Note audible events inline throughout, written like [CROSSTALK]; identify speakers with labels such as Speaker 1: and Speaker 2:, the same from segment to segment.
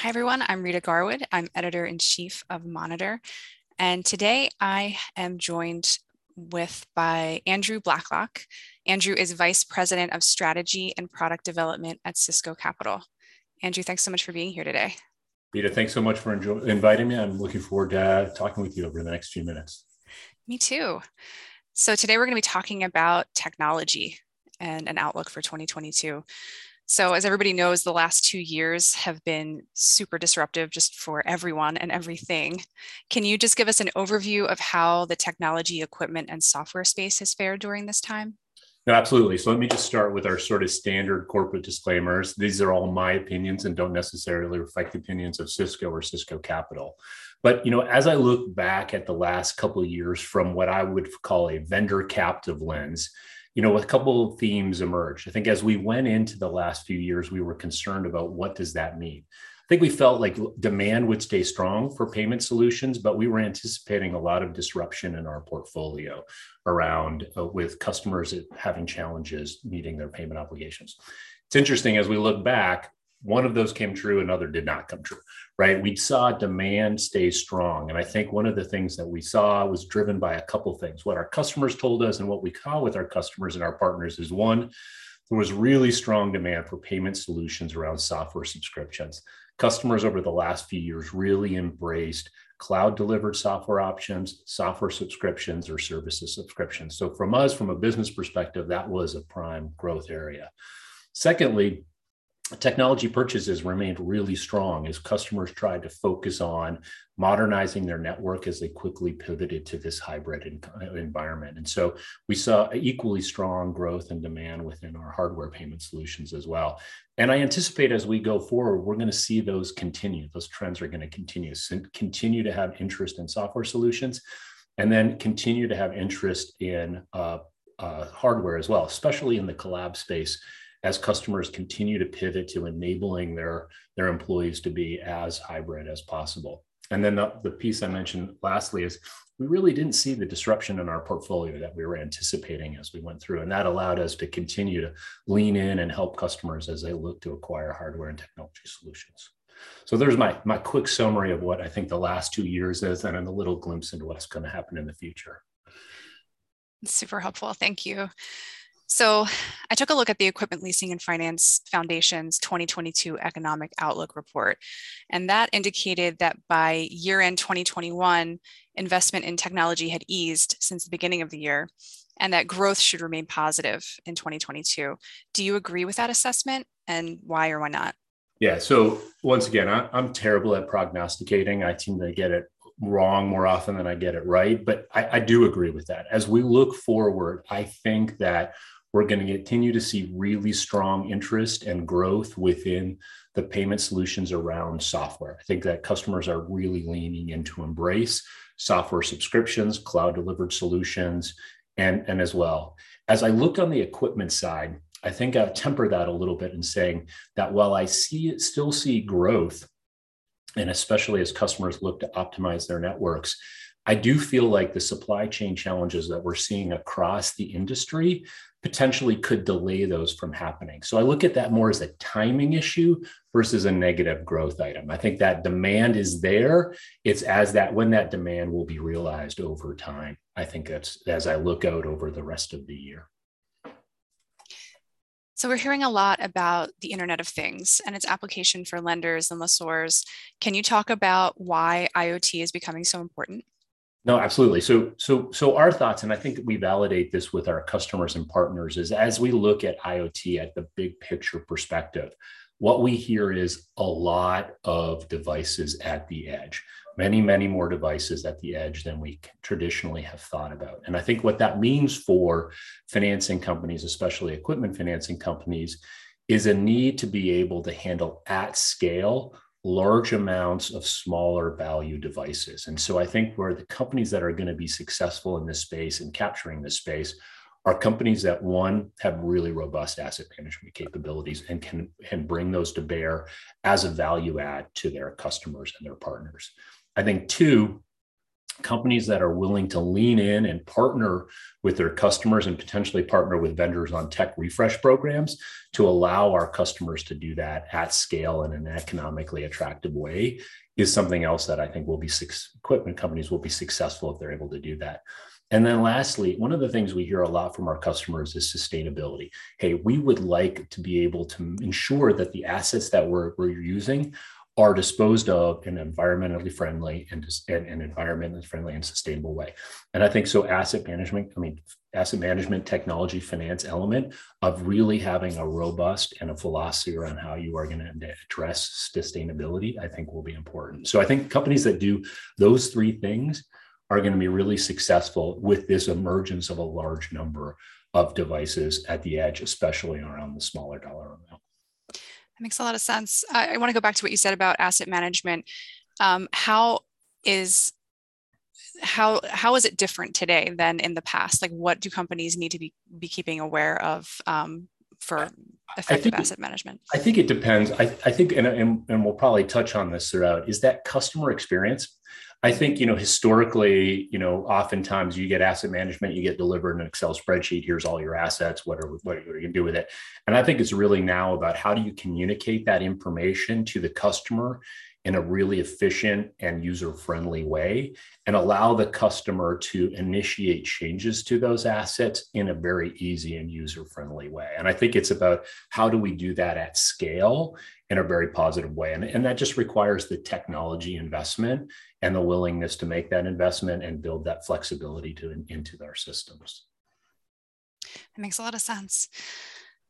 Speaker 1: Hi, everyone. I'm Rita Garwood. I'm editor in chief of Monitor. And today I am joined with by Andrew Blacklock. Andrew is vice president of strategy and product development at Cisco Capital. Andrew, thanks so much for being here today.
Speaker 2: Rita, thanks so much for inviting me. I'm looking forward to uh, talking with you over the next few minutes.
Speaker 1: Me too. So today we're going to be talking about technology and an outlook for 2022. So, as everybody knows, the last two years have been super disruptive just for everyone and everything. Can you just give us an overview of how the technology, equipment, and software space has fared during this time?
Speaker 2: No, absolutely. So let me just start with our sort of standard corporate disclaimers. These are all my opinions and don't necessarily reflect the opinions of Cisco or Cisco Capital. But you know, as I look back at the last couple of years from what I would call a vendor captive lens, you know, a couple of themes emerged. I think as we went into the last few years, we were concerned about what does that mean. I think we felt like demand would stay strong for payment solutions, but we were anticipating a lot of disruption in our portfolio around uh, with customers having challenges meeting their payment obligations. It's interesting as we look back, one of those came true, another did not come true, right? We saw demand stay strong. And I think one of the things that we saw was driven by a couple things. What our customers told us and what we saw with our customers and our partners is one, there was really strong demand for payment solutions around software subscriptions. Customers over the last few years really embraced cloud delivered software options, software subscriptions, or services subscriptions. So, from us, from a business perspective, that was a prime growth area. Secondly, technology purchases remained really strong as customers tried to focus on modernizing their network as they quickly pivoted to this hybrid environment. And so we saw equally strong growth and demand within our hardware payment solutions as well. And I anticipate as we go forward, we're going to see those continue. Those trends are going to continue, so continue to have interest in software solutions, and then continue to have interest in uh, uh, hardware as well, especially in the collab space as customers continue to pivot to enabling their, their employees to be as hybrid as possible. And then the, the piece I mentioned lastly is we really didn't see the disruption in our portfolio that we were anticipating as we went through. And that allowed us to continue to lean in and help customers as they look to acquire hardware and technology solutions. So there's my, my quick summary of what I think the last two years is and a little glimpse into what's going to happen in the future.
Speaker 1: Super helpful. Thank you. So I took a look at the Equipment Leasing and Finance Foundation's 2022 Economic Outlook Report, and that indicated that by year end 2021, investment in technology had eased since the beginning of the year, and that growth should remain positive in 2022. Do you agree with that assessment, and why or why not?
Speaker 2: Yeah. So once again, I, am terrible at prognosticating. I tend to get it wrong more often than I get it right. But I, I do agree with that. As we look forward, I think that we're going to continue to see really strong interest and growth within the payment solutions around software. I think that customers are really leaning into embrace software subscriptions, cloud delivered solutions, and, and as well. As I look on the equipment side, I think I temper that a little bit in saying that while I see still see growth, and especially as customers look to optimize their networks, I do feel like the supply chain challenges that we're seeing across the industry potentially could delay those from happening. So I look at that more as a timing issue versus a negative growth item. I think that demand is there. It's as that when that demand will be realized over time. I think that's as I look out over the rest of the year.
Speaker 1: So we're hearing a lot about the Internet of Things and its application for lenders and lessors. Can you talk about why IoT is becoming so important?
Speaker 2: No, absolutely. So, so, so our thoughts, and I think we validate this with our customers and partners, is as we look at IoT at the big picture perspective, what we hear is a lot of devices at the edge, many, many more devices at the edge than we traditionally have thought about. And I think what that means for financing companies, especially equipment financing companies, is a need to be able to handle at scale large amounts of smaller value devices. And so I think where the companies that are going to be successful in this space and capturing this space are companies that one have really robust asset management capabilities and can, can bring those to bear as a value add to their customers and their partners. I think two, companies that are willing to lean in and partner with their customers and potentially partner with vendors on tech refresh programs to allow our customers to do that at scale in an economically attractive way is something else that I think will be six equipment companies will be successful if they're able to do that. And then lastly, one of the things we hear a lot from our customers is sustainability. Hey, we would like to be able to ensure that the assets that we're, we're using are disposed of in an environmentally friendly and, and environmentally friendly and sustainable way. And I think so asset management, I mean, asset management technology finance element of really having a robust and a philosophy around how you are going to address sustainability, I think will be important. So I think companies that do those three things are going to be really successful with this emergence of a large number of devices at the edge, especially around the smaller dollar amount.
Speaker 1: That makes a lot of sense. I, I want to go back to what you said about asset management. Um, how is how how is it different today than in the past? Like, what do companies need to be be keeping aware of um, for effective asset management?
Speaker 2: I think it depends. I, I think, and, and, and we'll probably touch on this throughout, is that customer experience. I think, you know, historically, you know, oftentimes you get asset management, you get delivered an Excel spreadsheet. Here's all your assets. What are, what are you going to do with it? And I think it's really now about how do you communicate that information to the customer in a really efficient and user friendly way and allow the customer to initiate changes to those assets in a very easy and user friendly way. And I think it's about how do we do that at scale in a very positive way. And, and that just requires the technology investment and the willingness to make that investment and build that flexibility to into our systems.
Speaker 1: That makes a lot of sense.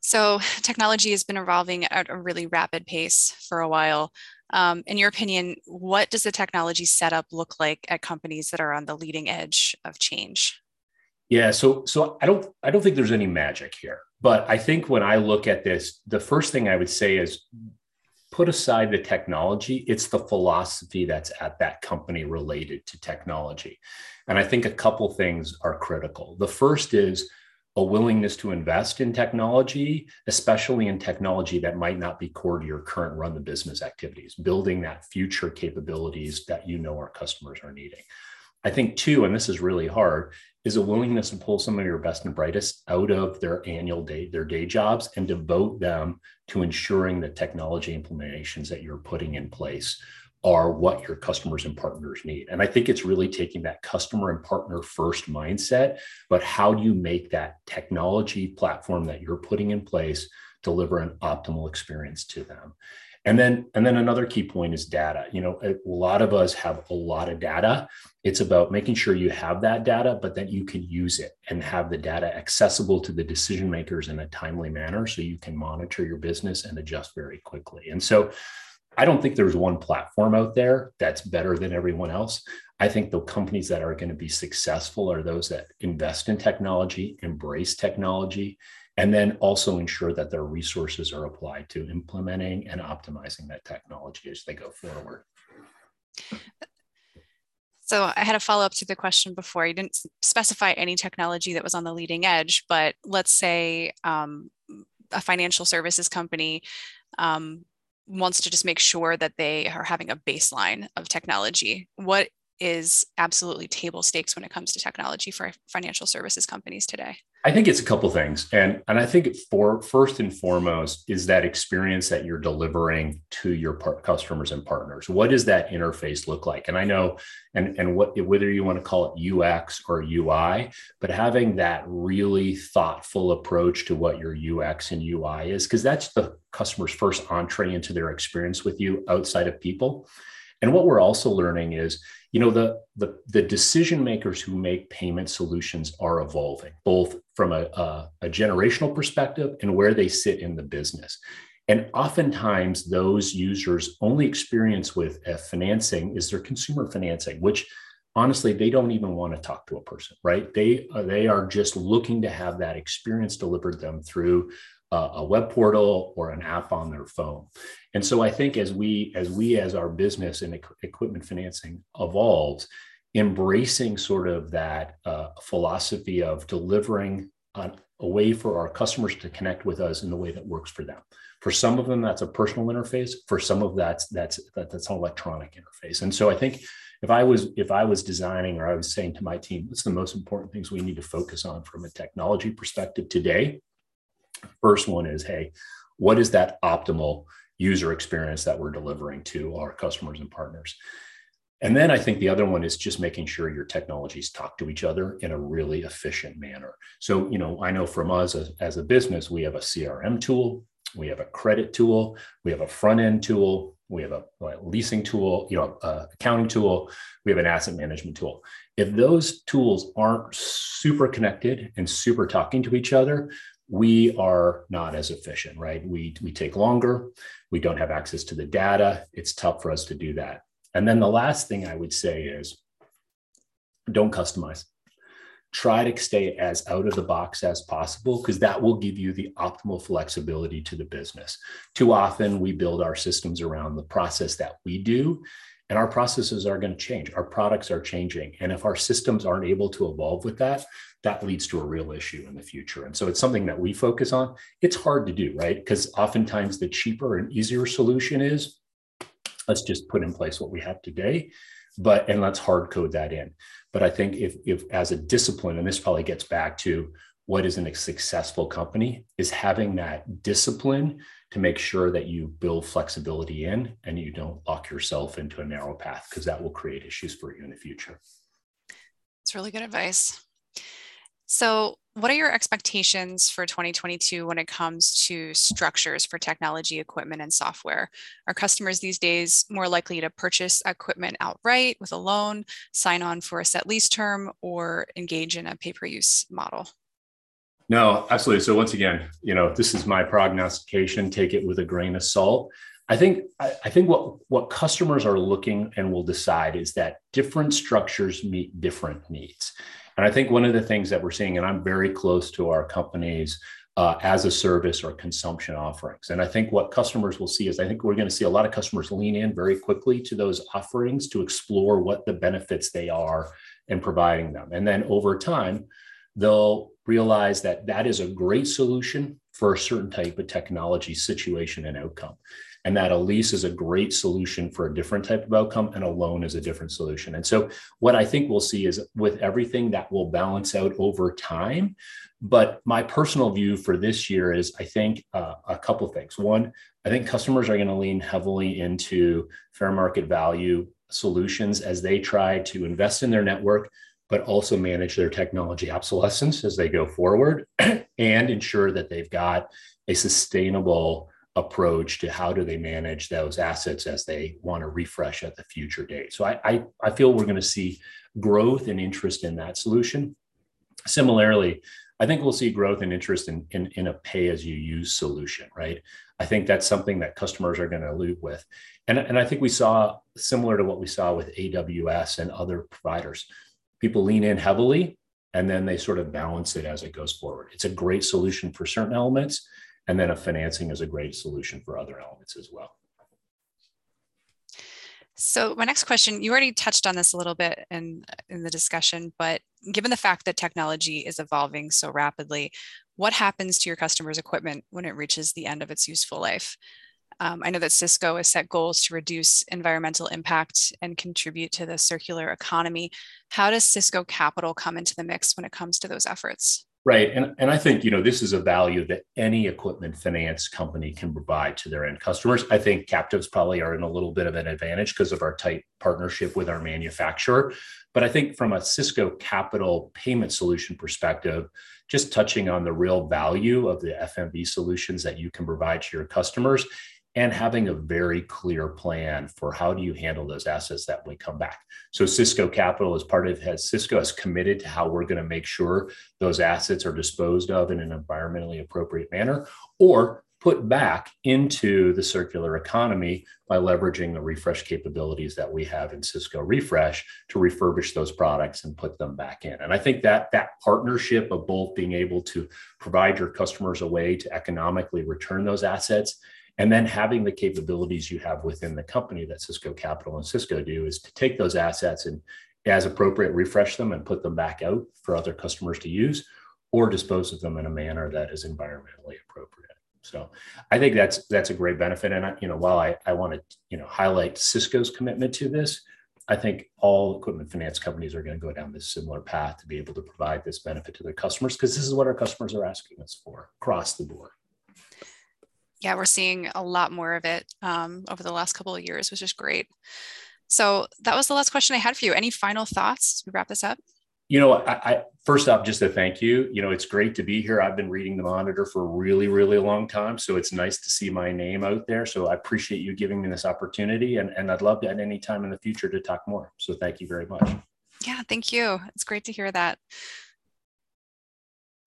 Speaker 1: So technology has been evolving at a really rapid pace for a while. Um, in your opinion, what does the technology setup look like at companies that are on the leading edge of change?
Speaker 2: Yeah, so so I don't I don't think there's any magic here, but I think when I look at this, the first thing I would say is put aside the technology, it's the philosophy that's at that company related to technology. And I think a couple things are critical. The first is a willingness to invest in technology, especially in technology that might not be core to your current run the business activities, building that future capabilities that you know our customers are needing. I think, two, and this is really hard, is a willingness to pull some of your best and brightest out of their annual day, their day jobs, and devote them to ensuring the technology implementations that you're putting in place are what your customers and partners need. And I think it's really taking that customer and partner first mindset, but how do you make that technology platform that you're putting in place deliver an optimal experience to them? And then, and then another key point is data. You know, a lot of us have a lot of data. It's about making sure you have that data, but that you can use it and have the data accessible to the decision makers in a timely manner so you can monitor your business and adjust very quickly. And so I don't think there's one platform out there that's better than everyone else. I think the companies that are going to be successful are those that invest in technology, embrace technology, and then also ensure that their resources are applied to implementing and optimizing that technology as they go forward.
Speaker 1: So I had a follow up to the question before. You didn't specify any technology that was on the leading edge, but let's say um, a financial services company um, wants to just make sure that they are having a baseline of technology. What is absolutely table stakes when it comes to technology for financial services companies today?
Speaker 2: I think it's a couple things, and and I think for first and foremost is that experience that you're delivering to your customers and partners. What does that interface look like? And I know, and and what whether you want to call it UX or UI, but having that really thoughtful approach to what your UX and UI is, because that's the customer's first entree into their experience with you outside of people. And what we're also learning is you know the, the the decision makers who make payment solutions are evolving both from a, a, a, generational perspective and where they sit in the business. And oftentimes those users only experience with financing is their consumer financing which honestly they don't even want to talk to a person right? They uh, they are just looking to have that experience delivered them through a web portal or an app on their phone. And so I think as we as we as our business and equipment financing evolves, embracing sort of that uh, philosophy of delivering a way for our customers to connect with us in the way that works for them. For some of them, that's a personal interface. For some of that's that's that, that's an electronic interface. And so I think if I was if I was designing or I was saying to my team, what's the most important things we need to focus on from a technology perspective today? First one is, hey, what is that optimal user experience that we're delivering to our customers and partners? And then I think the other one is just making sure your technologies talk to each other in a really efficient manner. So, you know, I know from us as, as a business, we have a CRM tool, we have a credit tool, we have a front end tool, we have a, a leasing tool, you know, accounting tool, we have an asset management tool. If those tools aren't super connected and super talking to each other, we are not as efficient, right? We, we take longer. We don't have access to the data. It's tough for us to do that. And then the last thing I would say is don't customize. Try to stay as out of the box as possible because that will give you the optimal flexibility to the business. Too often, we build our systems around the process that we do, and our processes are going to change. Our products are changing. And if our systems aren't able to evolve with that, that leads to a real issue in the future. And so it's something that we focus on. It's hard to do, right? Because oftentimes the cheaper and easier solution is let's just put in place what we have today but and let's hard code that in but i think if if as a discipline and this probably gets back to what is a successful company is having that discipline to make sure that you build flexibility in and you don't lock yourself into a narrow path because that will create issues for you in the future
Speaker 1: it's really good advice so what are your expectations for 2022 when it comes to structures for technology equipment and software? Are customers these days more likely to purchase equipment outright with a loan, sign on for a set lease term, or engage in a pay per use model?
Speaker 2: No, absolutely. So once again, you know, this is my prognostication. Take it with a grain of salt. I think I, I think what what customers are looking and will decide is that different structures meet different needs. And I think one of the things that we're seeing, and I'm very close to our companies uh, as a service or consumption offerings. And I think what customers will see is I think we're going to see a lot of customers lean in very quickly to those offerings to explore what the benefits they are in providing them. And then over time, they'll realize that that is a great solution for a certain type of technology situation and outcome and that a lease is a great solution for a different type of outcome and a loan is a different solution. And so what i think we'll see is with everything that will balance out over time but my personal view for this year is i think uh, a couple things. One i think customers are going to lean heavily into fair market value solutions as they try to invest in their network but also manage their technology obsolescence as they go forward [CLEARS THROAT] and ensure that they've got a sustainable approach to how do they manage those assets as they want to refresh at the future date. So I, I, I feel we're going to see growth and interest in that solution. Similarly, I think we'll see growth and interest in, in, in a pay as you use solution, right? I think that's something that customers are going to allude with. And, and I think we saw similar to what we saw with AWS and other providers. People lean in heavily and then they sort of balance it as it goes forward. It's a great solution for certain elements and then a financing is a great solution for other elements as well.
Speaker 1: So my next question, you already touched on this a little bit in, in the discussion, but given the fact that technology is evolving so rapidly, what happens to your customer's equipment when it reaches the end of its useful life? Um, I know that Cisco has set goals to reduce environmental impact and contribute to the circular economy. How does Cisco Capital come into the mix when it comes to those efforts?
Speaker 2: Right. And, and I think, you know, this is a value that any equipment finance company can provide to their end customers. I think captives probably are in a little bit of an advantage because of our tight partnership with our manufacturer. But I think from a Cisco capital payment solution perspective, just touching on the real value of the FMV solutions that you can provide to your customers and having a very clear plan for how do you handle those assets that will come back. So Cisco Capital as part of has Cisco has committed to how we're going to make sure those assets are disposed of in an environmentally appropriate manner or put back into the circular economy by leveraging the refresh capabilities that we have in Cisco Refresh to refurbish those products and put them back in. And I think that that partnership of both being able to provide your customers a way to economically return those assets and then having the capabilities you have within the company that Cisco Capital and Cisco do is to take those assets and, as appropriate, refresh them and put them back out for other customers to use or dispose of them in a manner that is environmentally appropriate. So I think that's that's a great benefit. And I, you know, while I, I want to you know highlight Cisco's commitment to this, I think all equipment finance companies are going to go down this similar path to be able to provide this benefit to their customers because this is what our customers are asking us for across the board.
Speaker 1: Yeah, we're seeing a lot more of it um, over the last couple of years, which is great. So that was the last question I had for you. Any final thoughts we wrap this up?
Speaker 2: You know, I, I first off, just a thank you. You know, it's great to be here. I've been reading the monitor for a really, really long time. So it's nice to see my name out there. So I appreciate you giving me this opportunity. And, and I'd love to at any time in the future to talk more. So thank you very much.
Speaker 1: Yeah, thank you. It's great to hear that.